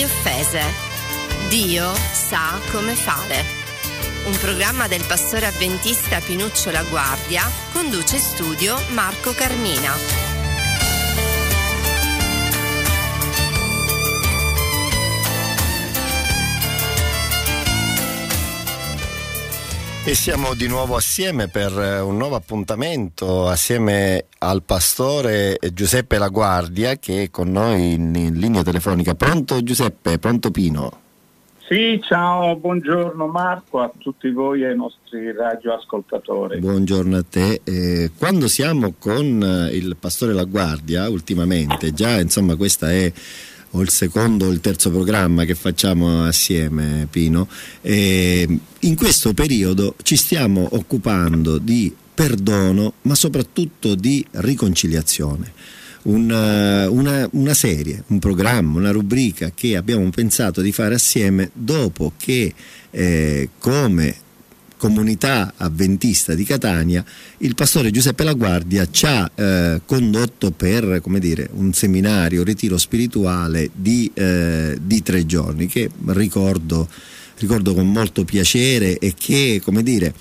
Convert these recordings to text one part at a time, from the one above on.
alle offese. Dio sa come fare. Un programma del pastore avventista Pinuccio La Guardia conduce studio Marco Carmina. E siamo di nuovo assieme per eh, un nuovo appuntamento assieme al pastore Giuseppe La Guardia che è con noi in, in linea telefonica. Pronto Giuseppe? Pronto Pino? Sì, ciao, buongiorno Marco a tutti voi e ai nostri radioascoltatori. Buongiorno a te. Eh, quando siamo con eh, il pastore La Guardia ultimamente, già insomma questa è o il secondo o il terzo programma che facciamo assieme, Pino. E in questo periodo ci stiamo occupando di perdono, ma soprattutto di riconciliazione. Una, una, una, serie, un programma, una rubrica che abbiamo pensato di fare assieme dopo che eh, come comunità avventista di Catania, il pastore Giuseppe Laguardia ci ha eh, condotto per dire, un seminario, un ritiro spirituale di, eh, di tre giorni che ricordo, ricordo, con molto piacere e che, come dire,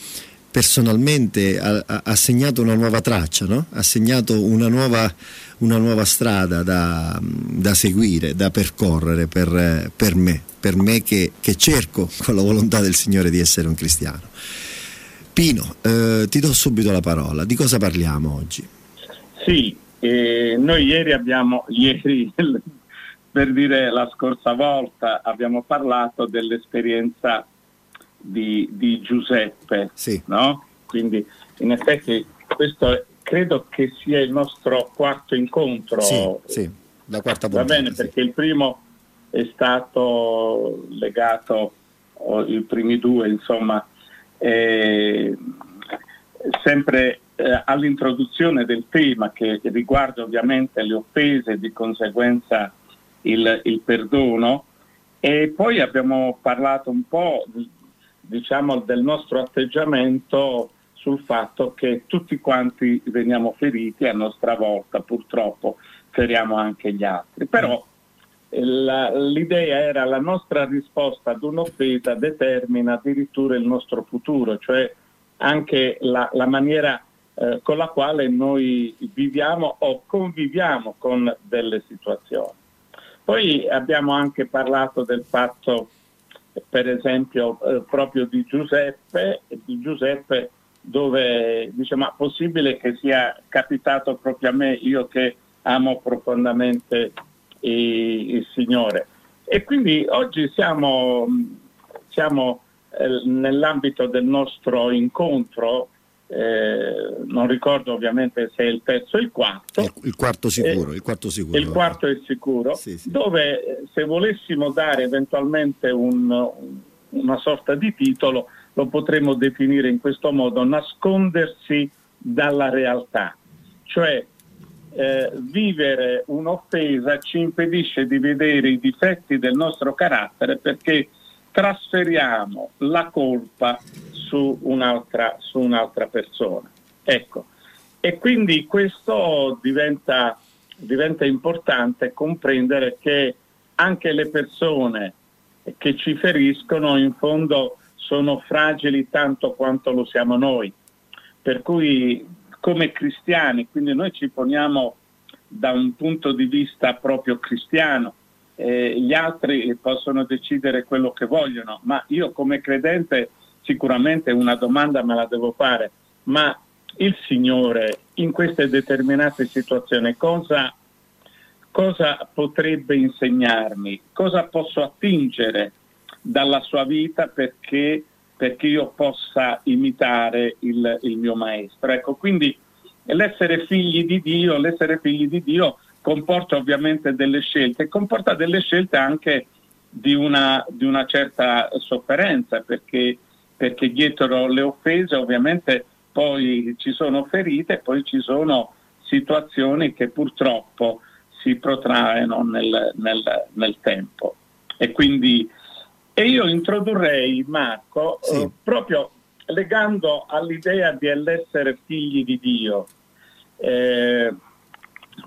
personalmente ha, ha segnato una nuova traccia, no? ha segnato una nuova, una nuova strada da, da, seguire, da percorrere per, per me, per me che, che cerco con la volontà del Signore di essere un cristiano. Pino, eh, ti do subito la parola. Di cosa parliamo oggi? Sì, eh, noi ieri abbiamo, ieri, per dire la scorsa volta, abbiamo parlato dell'esperienza di, di Giuseppe, sì. no? Quindi in effetti questo credo che sia il nostro quarto incontro. Sì, sì la quarta puntata. Va bene, perché il primo è stato legato, i primi due, insomma, eh, sempre eh, all'introduzione del tema che riguarda ovviamente le offese e di conseguenza il, il, perdono e poi abbiamo parlato un po' diciamo del nostro atteggiamento sul fatto che tutti quanti veniamo feriti a nostra volta purtroppo feriamo anche gli altri però la, l'idea era la nostra risposta ad un'offesa determina addirittura il nostro futuro, cioè anche la, la maniera eh, con la quale noi viviamo o conviviamo con delle situazioni. Poi abbiamo anche parlato del fatto, per esempio, eh, proprio di Giuseppe, di Giuseppe dove dice ma possibile che sia capitato proprio a me, io che amo profondamente il Signore. E quindi oggi siamo, siamo eh, nell'ambito del nostro incontro, eh, non ricordo ovviamente se è il terzo o il quarto. Il, il quarto sicuro, eh, il quarto sicuro. Il quarto è sicuro, sì, sì. dove eh, se volessimo dare eventualmente un, una sorta di titolo, lo potremmo definire in questo modo, nascondersi dalla realtà. Cioè eh, vivere un'offesa ci impedisce di vedere i difetti del nostro carattere perché trasferiamo la colpa su un'altra, su un'altra persona. Ecco. E quindi questo diventa, diventa importante comprendere che anche le persone che ci feriscono in fondo sono fragili tanto quanto lo siamo noi. Per cui come cristiani, quindi noi ci poniamo da un punto di vista proprio cristiano, eh, gli altri possono decidere quello che vogliono, ma io come credente sicuramente una domanda me la devo fare, ma il Signore in queste determinate situazioni cosa, cosa potrebbe insegnarmi? Cosa posso attingere dalla sua vita perché perché io possa imitare il, il mio maestro. Ecco, quindi l'essere figli di Dio, l'essere figli di Dio comporta ovviamente delle scelte, comporta delle scelte anche di una, di una certa sofferenza, perché, perché, dietro le offese ovviamente poi ci sono ferite, poi ci sono situazioni che purtroppo si protraeano nel, nel, nel tempo. E quindi e io introdurrei, Marco, sì. eh, proprio legando all'idea di essere figli di Dio. Eh,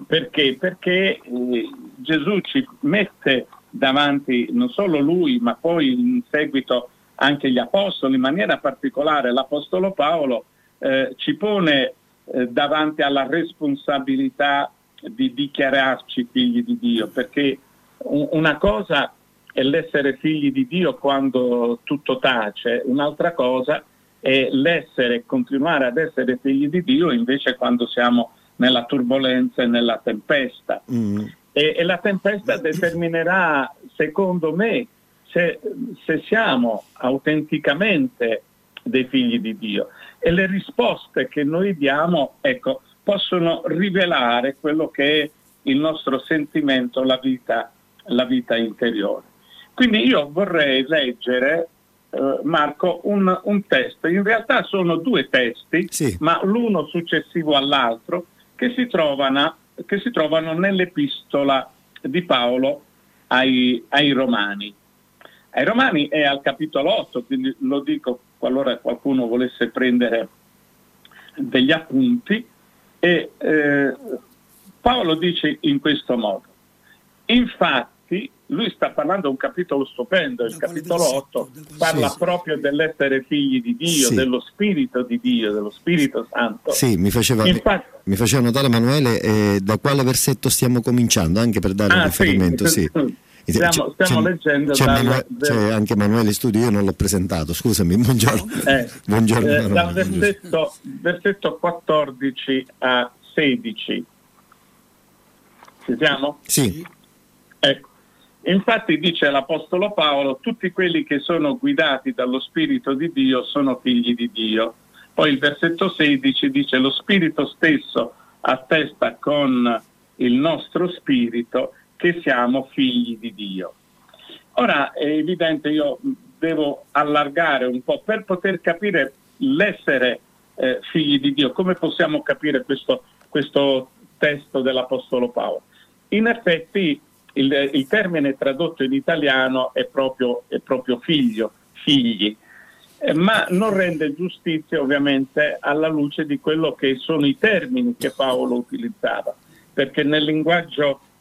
perché? Perché eh, Gesù ci mette davanti non solo lui, ma poi in seguito anche gli apostoli, in maniera particolare l'Apostolo Paolo, eh, ci pone eh, davanti alla responsabilità di dichiararci figli di Dio, perché una cosa è l'essere figli di Dio quando tutto tace, un'altra cosa è l'essere, continuare ad essere figli di Dio invece quando siamo nella turbolenza e nella tempesta. Mm. E, e, la tempesta determinerà, secondo me, se, se siamo autenticamente dei figli di Dio. E le risposte che noi diamo, ecco, possono rivelare quello che è il nostro sentimento, la vita, la vita interiore. Quindi io vorrei leggere, eh, Marco, un, un, testo. In realtà sono due testi, sì. ma l'uno successivo all'altro, che si trovano, che si trovano nell'epistola di Paolo ai, ai Romani. Ai Romani è al capitolo 8, quindi lo dico qualora qualcuno volesse prendere degli appunti, e eh, Paolo dice in questo modo, infatti lui sta parlando di un capitolo stupendo, il capitolo 8 parla sì, proprio dell'essere figli di Dio, sì. dello Spirito di Dio, dello Spirito Santo. Sì, mi faceva, Infatti, mi faceva notare Emanuele eh, da quale versetto stiamo cominciando, anche per dare ah, un riferimento. Sì. Stiamo, stiamo c'è, leggendo c'è, dal, Manu- c'è anche Emanuele Studio, io non l'ho presentato, scusami, buongiorno. Eh, buongiorno eh, dal versetto, versetto 14 a 16. Ci siamo? Sì. Ecco. Infatti dice l'Apostolo Paolo, tutti quelli che sono guidati dallo Spirito di Dio sono figli di Dio. Poi il versetto 16 dice lo Spirito stesso attesta con il nostro spirito che siamo figli di Dio. Ora è evidente, io devo allargare un po' per poter capire l'essere eh, figli di Dio, come possiamo capire questo, questo testo dell'Apostolo Paolo. In effetti il, il termine tradotto in italiano è proprio, è proprio figlio, figli, eh, ma non rende giustizia ovviamente alla luce di quello che sono i termini che Paolo utilizzava, perché nel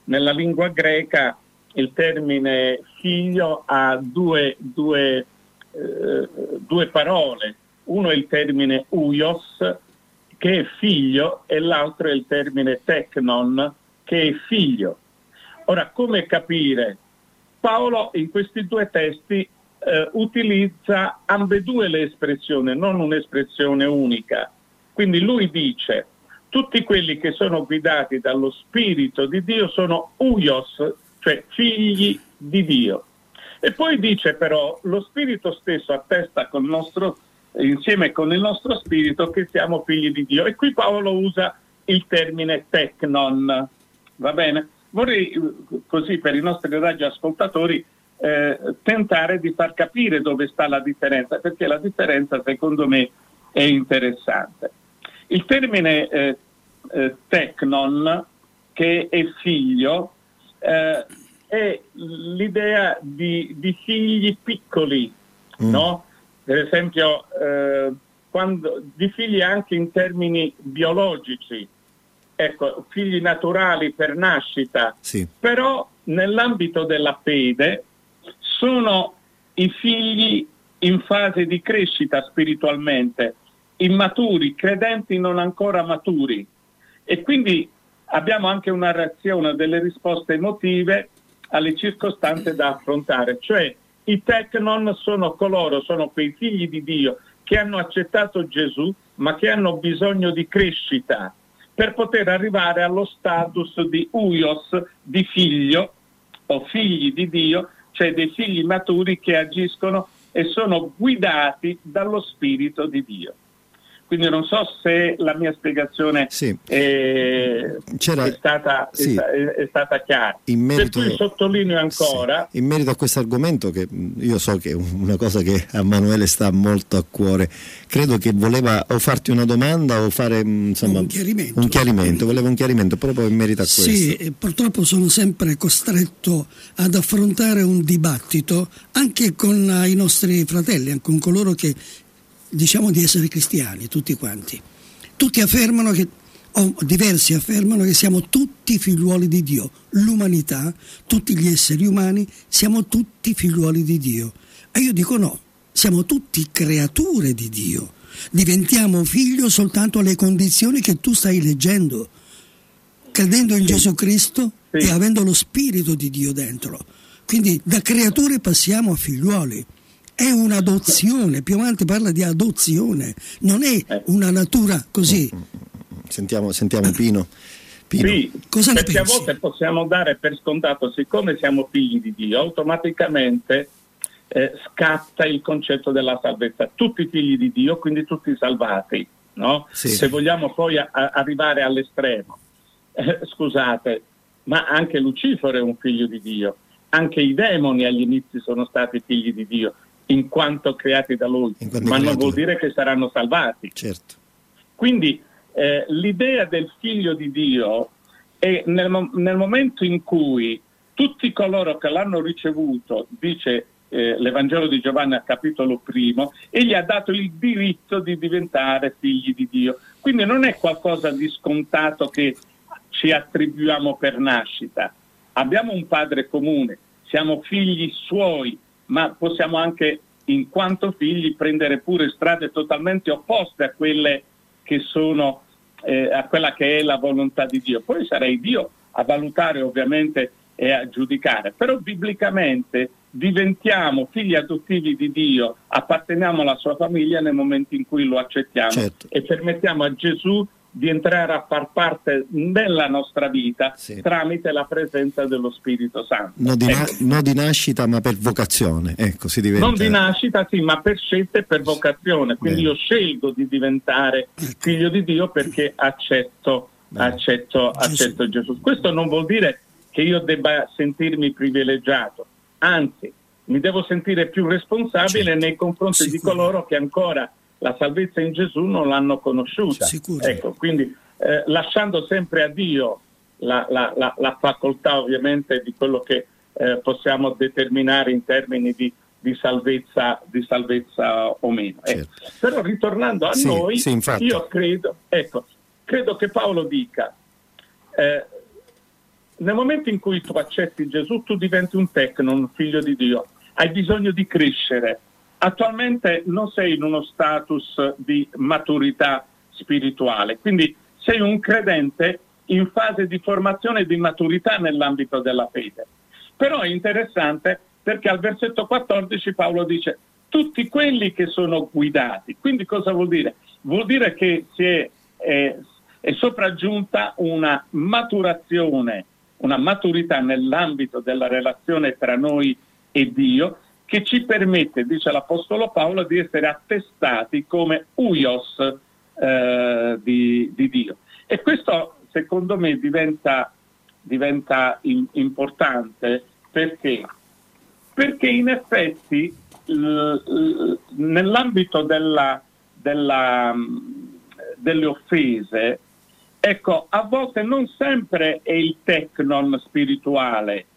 nella lingua greca il termine figlio ha due, due, eh, due parole. Uno è il termine uios, che è figlio, e l'altro è il termine teknon, che è figlio. Ora, come capire? Paolo in questi due testi eh, utilizza ambedue le espressioni, non un'espressione unica. Quindi lui dice tutti quelli che sono guidati dallo Spirito di Dio sono uios, cioè figli di Dio. E poi dice però, lo Spirito stesso attesta con nostro, insieme con il nostro Spirito che siamo figli di Dio. E qui Paolo usa il termine teknon, va bene? Vorrei così per i nostri radioascoltatori eh, tentare di far capire dove sta la differenza, perché la differenza secondo me è interessante. Il termine eh, eh, Tecnon, che è figlio, eh, è l'idea di, di figli piccoli, mm. no? Per esempio, eh, quando, di figli anche in termini biologici, ecco, figli naturali per nascita, sì. però nell'ambito della fede sono i figli in fase di crescita spiritualmente, immaturi, credenti non ancora maturi. E quindi abbiamo anche una reazione, delle risposte emotive alle circostanze da affrontare, cioè i Tecnon sono coloro, sono quei figli di Dio che hanno accettato Gesù, ma che hanno bisogno di crescita per poter arrivare allo status di uios, di figlio o figli di Dio, cioè dei figli maturi che agiscono e sono guidati dallo Spirito di Dio. Quindi non so se la mia spiegazione sì. è, è, stata, sì. è, è, stata, chiara. In merito, per cui sottolineo ancora... Sì. In merito a questo argomento, che io so che è una cosa che a Manuele sta molto a cuore, credo che voleva o farti una domanda o fare insomma, un, chiarimento. un chiarimento. Voleva un chiarimento proprio in merito a questo. Sì, purtroppo sono sempre costretto ad affrontare un dibattito anche con i nostri fratelli, anche con coloro che diciamo di essere cristiani, tutti quanti. Tutti affermano che o diversi affermano che siamo tutti figliuoli di Dio. L'umanità, tutti gli esseri umani, siamo tutti figliuoli di Dio. E io dico no, siamo tutti creature di Dio. Diventiamo figlio soltanto alle condizioni che tu stai leggendo, credendo in sì. Gesù Cristo sì. e avendo lo Spirito di Dio dentro. Quindi da creature passiamo a figliuoli. È un'adozione, più avanti parla di adozione, non è eh. una natura così. Sentiamo, sentiamo Pino. Pino. Sì, Cosa perché a volte possiamo dare per scontato, siccome siamo figli di Dio, automaticamente eh, scatta il concetto della salvezza. Tutti figli di Dio, quindi tutti salvati, no? sì. se vogliamo poi a, a arrivare all'estremo. Eh, scusate, ma anche Lucifero è un figlio di Dio, anche i demoni agli inizi sono stati figli di Dio, in quanto creati da Lui, ma non vuol dire che saranno salvati. Certo. Quindi eh, l'idea del figlio di Dio è nel, nel momento in cui tutti coloro che l'hanno ricevuto, dice eh, l'Evangelo di Giovanni al capitolo primo, e gli ha dato il diritto di diventare figli di Dio. Quindi non è qualcosa di scontato che ci attribuiamo per nascita. Abbiamo un padre comune, siamo figli suoi, ma possiamo anche, in quanto figli, prendere pure strade totalmente opposte a quelle che sono, eh, a quella che è la volontà di Dio. Poi sarei Dio a valutare ovviamente e a giudicare, però biblicamente diventiamo figli adottivi di Dio, apparteniamo alla sua famiglia nel momento in cui lo accettiamo certo. e permettiamo a Gesù di entrare a far parte della nostra vita sì. tramite la presenza dello Spirito Santo. Non di, ecco. non di, nascita ma per vocazione, ecco, si diventa... Non di nascita sì, ma per scelta e per vocazione, quindi Bene. io scelgo di diventare figlio di Dio perché accetto, accetto, accetto Gesù. Questo non vuol dire che io debba sentirmi privilegiato, anzi mi devo sentire più responsabile certo. nei confronti Sicuro. di coloro che ancora la salvezza in Gesù non l'hanno conosciuta. Ecco, quindi eh, lasciando sempre a Dio la, la, la, la, facoltà ovviamente di quello che eh, possiamo determinare in termini di, di, salvezza, di salvezza, o meno. Ecco. Certo. Però ritornando a sì, noi, sì, io credo, ecco, credo che Paolo dica, eh, nel momento in cui tu accetti Gesù, tu diventi un tecno, un figlio di Dio, hai bisogno di crescere attualmente non sei in uno status di maturità spirituale, quindi sei un credente in fase di formazione e di maturità nell'ambito della fede. Però è interessante perché al versetto 14 Paolo dice tutti quelli che sono guidati. Quindi cosa vuol dire? Vuol dire che si è, è, è sopraggiunta una maturazione, una maturità nell'ambito della relazione tra noi e Dio che ci permette, dice l'Apostolo Paolo, di essere attestati come uios eh, di, di, Dio. E questo secondo me diventa, diventa in, importante perché? Perché in effetti l, nell'ambito della, della, delle offese, ecco, a volte non sempre è il tecnon spirituale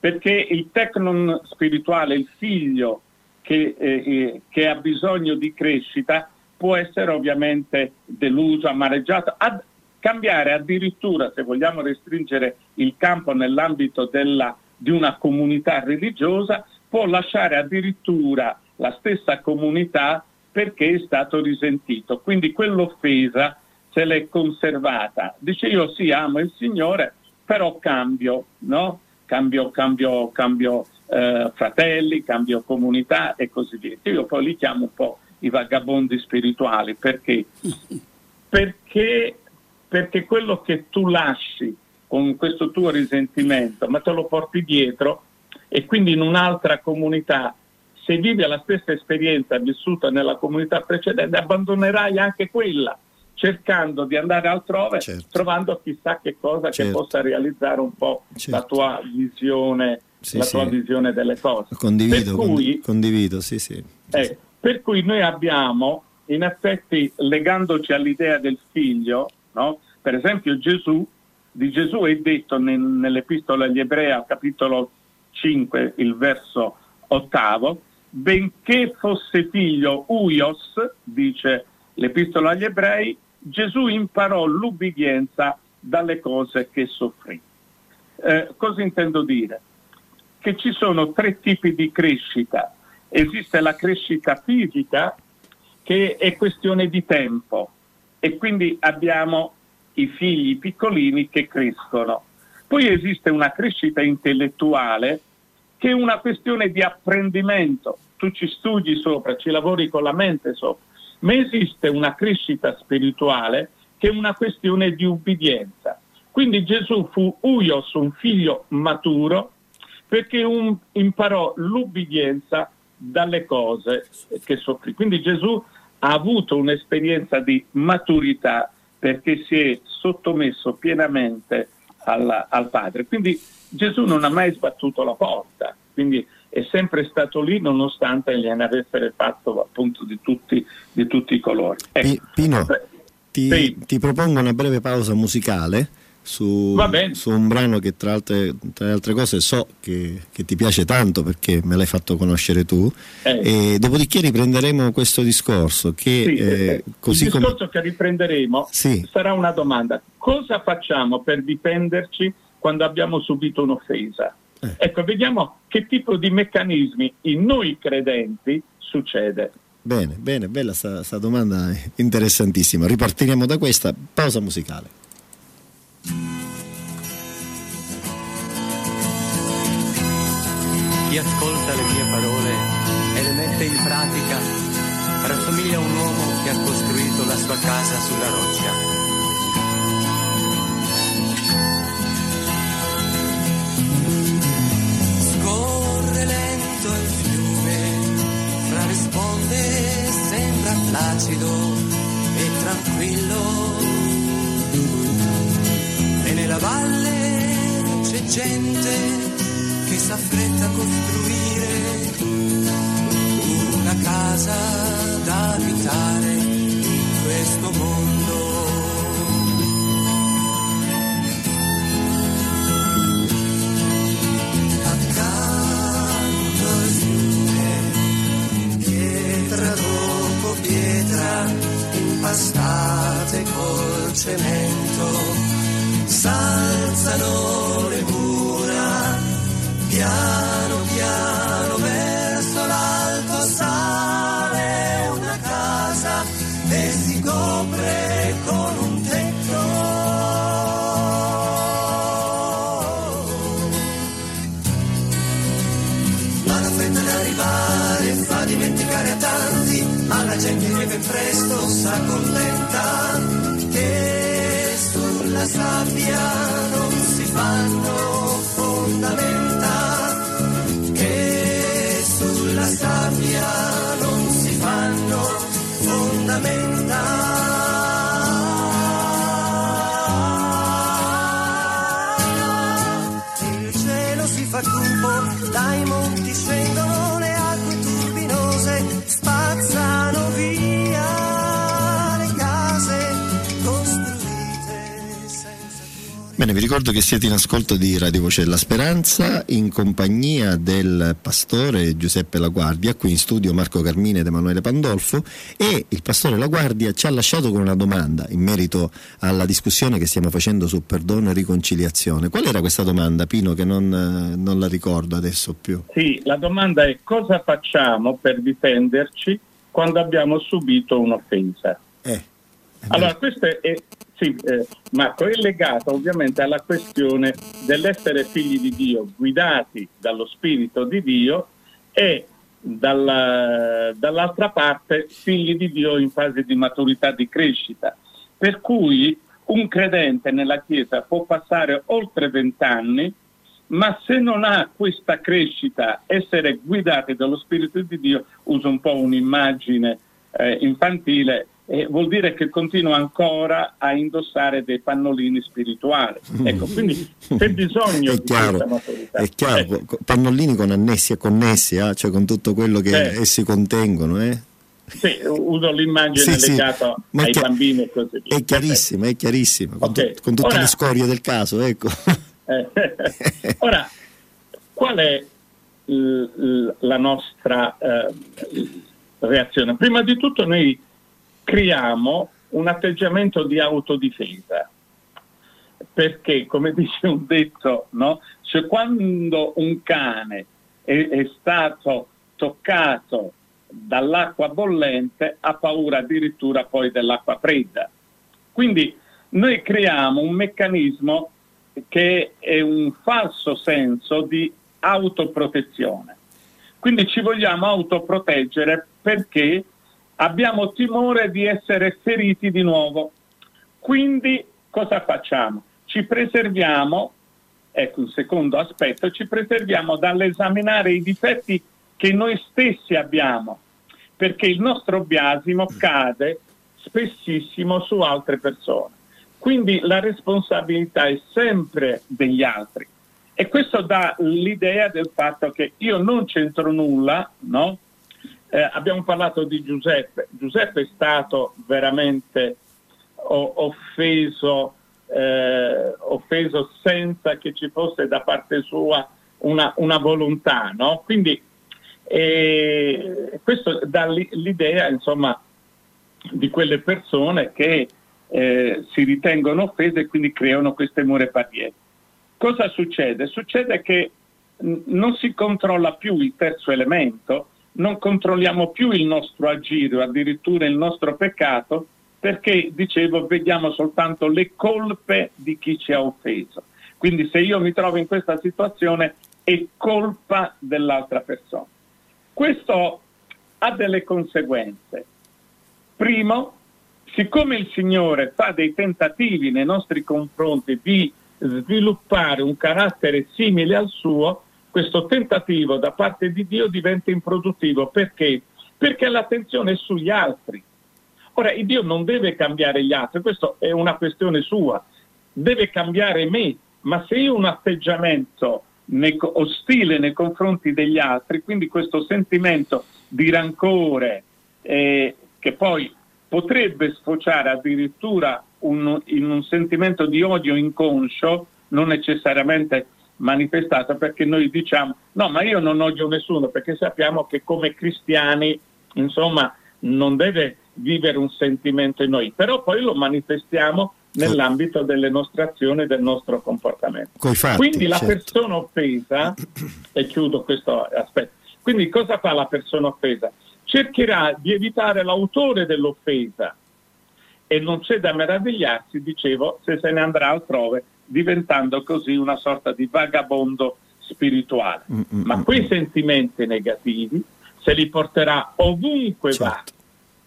perché il tecnon spirituale, il figlio che, eh, eh, che, ha bisogno di crescita, può essere ovviamente deluso, amareggiato, ad cambiare addirittura, se vogliamo restringere il campo nell'ambito della, di una comunità religiosa, può lasciare addirittura la stessa comunità perché è stato risentito. Quindi quell'offesa se l'è conservata. Dice io sì, amo il Signore, però cambio, no? Cambio, cambio, cambio eh, fratelli, cambio comunità e così via. Io poi li chiamo un po' i vagabondi spirituali perché? Perché, perché quello che tu lasci con questo tuo risentimento, ma te lo porti dietro e quindi in un'altra comunità, se vivi la stessa esperienza vissuta nella comunità precedente, abbandonerai anche quella cercando di andare altrove, certo. trovando chissà che cosa certo. che possa realizzare un po' certo. la tua visione, sì, la tua visione delle cose. Condivido, per cui, condivido, sì, sì. Eh, per cui noi abbiamo, in effetti, legandoci all'idea del figlio, no? per esempio Gesù, di Gesù è detto nel, nell'epistola agli ebrei capitolo 5, il verso ottavo, benché fosse figlio uios, dice l'epistola agli ebrei, Gesù imparò l'ubbidienza dalle cose che soffrì. Eh, cosa intendo dire? Che ci sono tre tipi di crescita. Esiste la crescita fisica che è questione di tempo e quindi abbiamo i figli piccolini che crescono. Poi esiste una crescita intellettuale che è una questione di apprendimento. Tu ci studi sopra, ci lavori con la mente sopra, ma esiste una crescita spirituale che è una questione di ubbidienza. Quindi Gesù fu uios, un figlio maturo, perché un, imparò l'ubbidienza dalle cose che soffrì. Quindi Gesù ha avuto un'esperienza di maturità perché si è sottomesso pienamente al, al Padre. Quindi Gesù non ha mai sbattuto la porta, quindi è sempre stato lì nonostante gliene avessero fatto appunto di tutti, di tutti i colori. Ecco. Pino, ti, sì. ti propongo una breve pausa musicale su, su, un brano che tra, altre, tra le altre cose so che, che, ti piace tanto perché me l'hai fatto conoscere tu eh. e dopodiché riprenderemo questo discorso che sì, eh, così il discorso come... che riprenderemo sì. sarà una domanda cosa facciamo per difenderci quando abbiamo subito un'offesa eh. ecco vediamo che tipo di meccanismi in noi credenti succede bene bene bella questa domanda interessantissima ripartiremo da questa pausa musicale chi ascolta le mie parole e le mette in pratica rassomiglia a un uomo che ha costruito la sua casa sulla roccia. Placido e tranquillo. Nella valle c'è gente che s'affretta a costruire la sabbia non si fanno fondamenta, che sulla sabbia non si fanno fondamenta. Bene, vi ricordo che siete in ascolto di Radio Voce della Speranza in compagnia del pastore Giuseppe Laguardia, qui in studio Marco Carmine ed Emanuele Pandolfo e il pastore Laguardia ci ha lasciato con una domanda in merito alla discussione che stiamo facendo su perdono e riconciliazione. Qual era questa domanda, Pino, che non, non la ricordo adesso più? Sì, la domanda è cosa facciamo per difenderci quando abbiamo subito un'offesa? Eh. Allora, questo è, sì, eh, Marco, è legato ovviamente alla questione dell'essere figli di Dio, guidati dallo Spirito di Dio e dalla, dall'altra parte figli di Dio in fase di maturità, di crescita. Per cui un credente nella Chiesa può passare oltre vent'anni, ma se non ha questa crescita, essere guidati dallo Spirito di Dio, uso un po' un'immagine eh, infantile, eh, vuol dire che continua ancora a indossare dei pannolini spirituali. Ecco, quindi c'è bisogno è chiaro, di maturità. È chiaro, eh. pannolini con annessi e connessi, eh? cioè con tutto quello che eh. essi contengono. Eh? Sì, uso l'immagine sì, legata sì, ai chi- bambini e così via. È chiarissima, è chiarissima, con, okay. con tutte Ora, le scorie del caso, ecco. Eh, ora, qual è la nostra reazione? Prima di tutto noi creiamo un atteggiamento di autodifesa. Perché, come dice un detto, no? cioè, quando un cane è, è stato toccato dall'acqua bollente ha paura addirittura poi dell'acqua fredda. Quindi noi creiamo un meccanismo che è un falso senso di autoprotezione. Quindi ci vogliamo autoproteggere perché abbiamo timore di essere feriti di nuovo. Quindi cosa facciamo? Ci preserviamo, ecco un secondo aspetto, ci preserviamo dall'esaminare i difetti che noi stessi abbiamo, perché il nostro biasimo cade spessissimo su altre persone. Quindi la responsabilità è sempre degli altri. E questo dà l'idea del fatto che io non c'entro nulla, no? Eh, abbiamo parlato di Giuseppe. Giuseppe è stato veramente offeso, eh, offeso senza che ci fosse da parte sua una, una volontà, no? Quindi eh, questo dà l'idea, insomma, di quelle persone che eh, si ritengono offese e quindi creano queste mura e barriere. Cosa succede? Succede che non si controlla più il terzo elemento, non controlliamo più il nostro agire addirittura il nostro peccato perché, dicevo, vediamo soltanto le colpe di chi ci ha offeso. Quindi se io mi trovo in questa situazione è colpa dell'altra persona. Questo ha delle conseguenze. Primo, siccome il Signore fa dei tentativi nei nostri confronti di sviluppare un carattere simile al suo, questo tentativo da parte di Dio diventa improduttivo. Perché? Perché l'attenzione è sugli altri. Ora, Dio non deve cambiare gli altri, questa è una questione sua, deve cambiare me, ma se io ho un atteggiamento ostile nei confronti degli altri, quindi questo sentimento di rancore eh, che poi potrebbe sfociare addirittura un, in un sentimento di odio inconscio, non necessariamente manifestato, perché noi diciamo no, ma io non odio nessuno, perché sappiamo che come cristiani, insomma, non deve vivere un sentimento in noi, però poi lo manifestiamo nell'ambito delle nostre azioni e del nostro comportamento. Fatti, quindi la certo. persona offesa, e chiudo questo aspetto, quindi cosa fa la persona offesa? cercherà di evitare l'autore dell'offesa e non c'è da meravigliarsi, dicevo, se se ne andrà altrove, diventando così una sorta di vagabondo spirituale. Mm-mm. Ma quei sentimenti negativi se li porterà ovunque certo. va.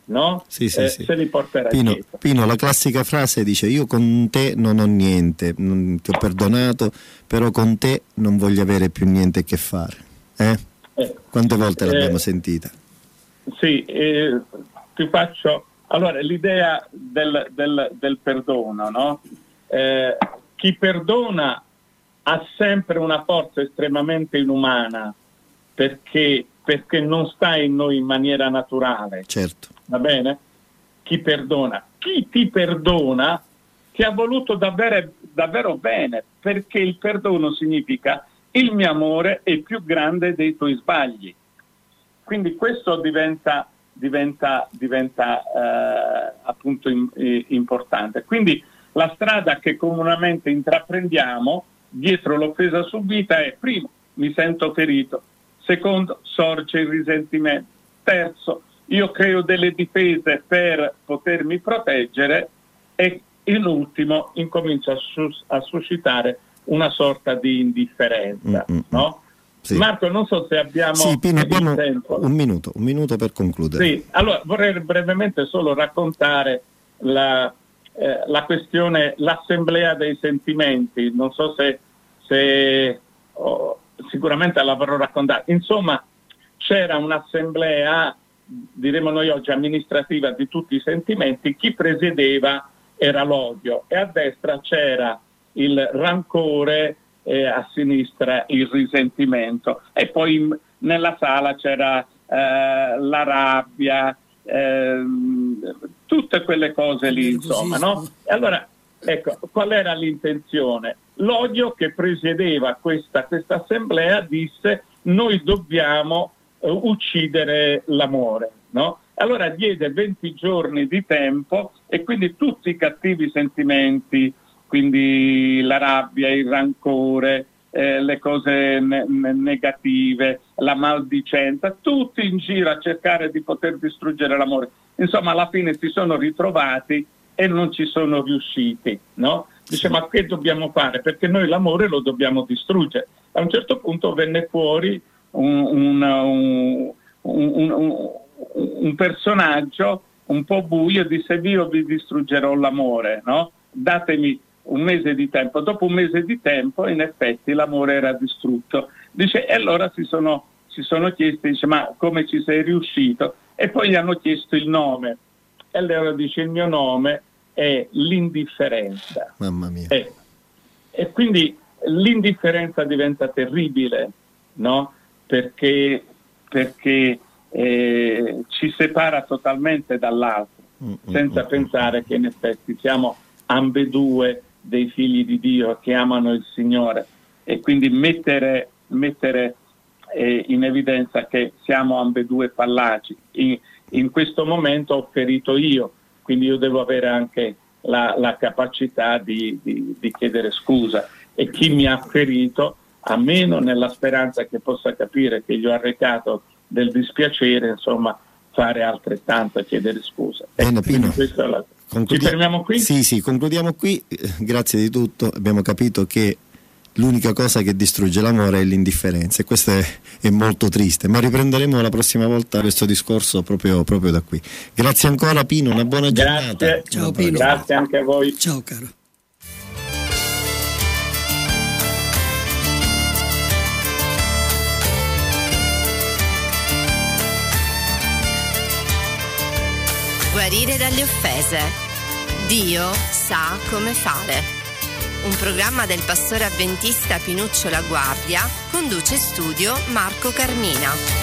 No? Sì, sì, eh, sì. Se li porterà Pino, Pino, la classica frase dice io con te non ho niente, non, ti ho perdonato, però con te non voglio avere più niente a che fare. Eh? Eh, Quante volte l'abbiamo eh, sentita? Sì, eh, ti faccio allora l'idea del, del, del perdono, no? eh, chi perdona ha sempre una forza estremamente inumana perché, perché non sta in noi in maniera naturale. Certo. Va bene? Chi perdona. Chi ti perdona ti ha voluto davvero, davvero bene perché il perdono significa il mio amore è più grande dei tuoi sbagli. Quindi questo diventa, diventa, diventa eh, appunto in, eh, importante. Quindi la strada che comunemente intraprendiamo dietro l'offesa subita è primo, mi sento ferito, secondo, sorge il risentimento, terzo, io creo delle difese per potermi proteggere e in ultimo incomincio a, sus- a suscitare una sorta di indifferenza. Mm-hmm. No? Sì. Marco, non so se abbiamo, sì, Pino, abbiamo un minuto, un minuto per concludere. Sì, allora vorrei brevemente solo raccontare la, eh, la questione, l'assemblea dei sentimenti, non so se, se oh, sicuramente l'avrò raccontata. Insomma, c'era un'assemblea, diremo noi oggi, amministrativa di tutti i sentimenti, chi presiedeva era l'odio e a destra c'era il rancore e a sinistra il risentimento e poi in, nella sala c'era eh, la rabbia, eh, tutte quelle cose lì, insomma, no? E allora, ecco, qual era l'intenzione? L'odio che presiedeva questa, questa assemblea disse noi dobbiamo uh, uccidere l'amore, no? Allora diede 20 giorni di tempo e quindi tutti i cattivi sentimenti, quindi la rabbia, il rancore, eh, le cose ne- negative, la maldicenza, tutti in giro a cercare di poter distruggere l'amore. Insomma, alla fine si sono ritrovati e non ci sono riusciti, no? Dice, ma che dobbiamo fare? Perché noi l'amore lo dobbiamo distruggere. A un certo punto venne fuori un, un, un, un personaggio un po' buio, disse, io vi distruggerò l'amore, no? Datemi un mese di tempo. Dopo un mese di tempo, in effetti, l'amore era distrutto. Dice, e allora si sono, si sono chiesti, dice, ma come ci sei riuscito? E poi gli hanno chiesto il nome. E allora dice, il mio nome è l'indifferenza. Mamma mia. E, e quindi l'indifferenza diventa terribile, no? Perché, perché eh, ci separa totalmente dall'altro, mm, senza mm, mm, pensare che in effetti siamo ambedue dei figli di Dio che amano il Signore e quindi mettere, mettere eh, in evidenza che siamo ambedue fallaci. In, in, questo momento ho ferito io, quindi io devo avere anche la, la capacità di, di, di, chiedere scusa e chi mi ha ferito, a meno nella speranza che possa capire che gli ho arrecato del dispiacere, insomma, fare altrettanto e chiedere scusa. Bene, Pino. La... Concludia- Ci fermiamo qui? Sì, sì, concludiamo qui. Grazie di tutto. Abbiamo capito che l'unica cosa che distrugge l'amore è l'indifferenza e questo è, è, molto triste, ma riprenderemo la prossima volta questo discorso proprio, proprio da qui. Grazie ancora Pino, una buona giornata. Grazie. Ciao Pino. Grazie anche a voi. Ciao caro. Guarire dalle offese. Dio sa come fare. Un programma del pastore avventista Pinuccio La Guardia conduce studio Marco Carmina.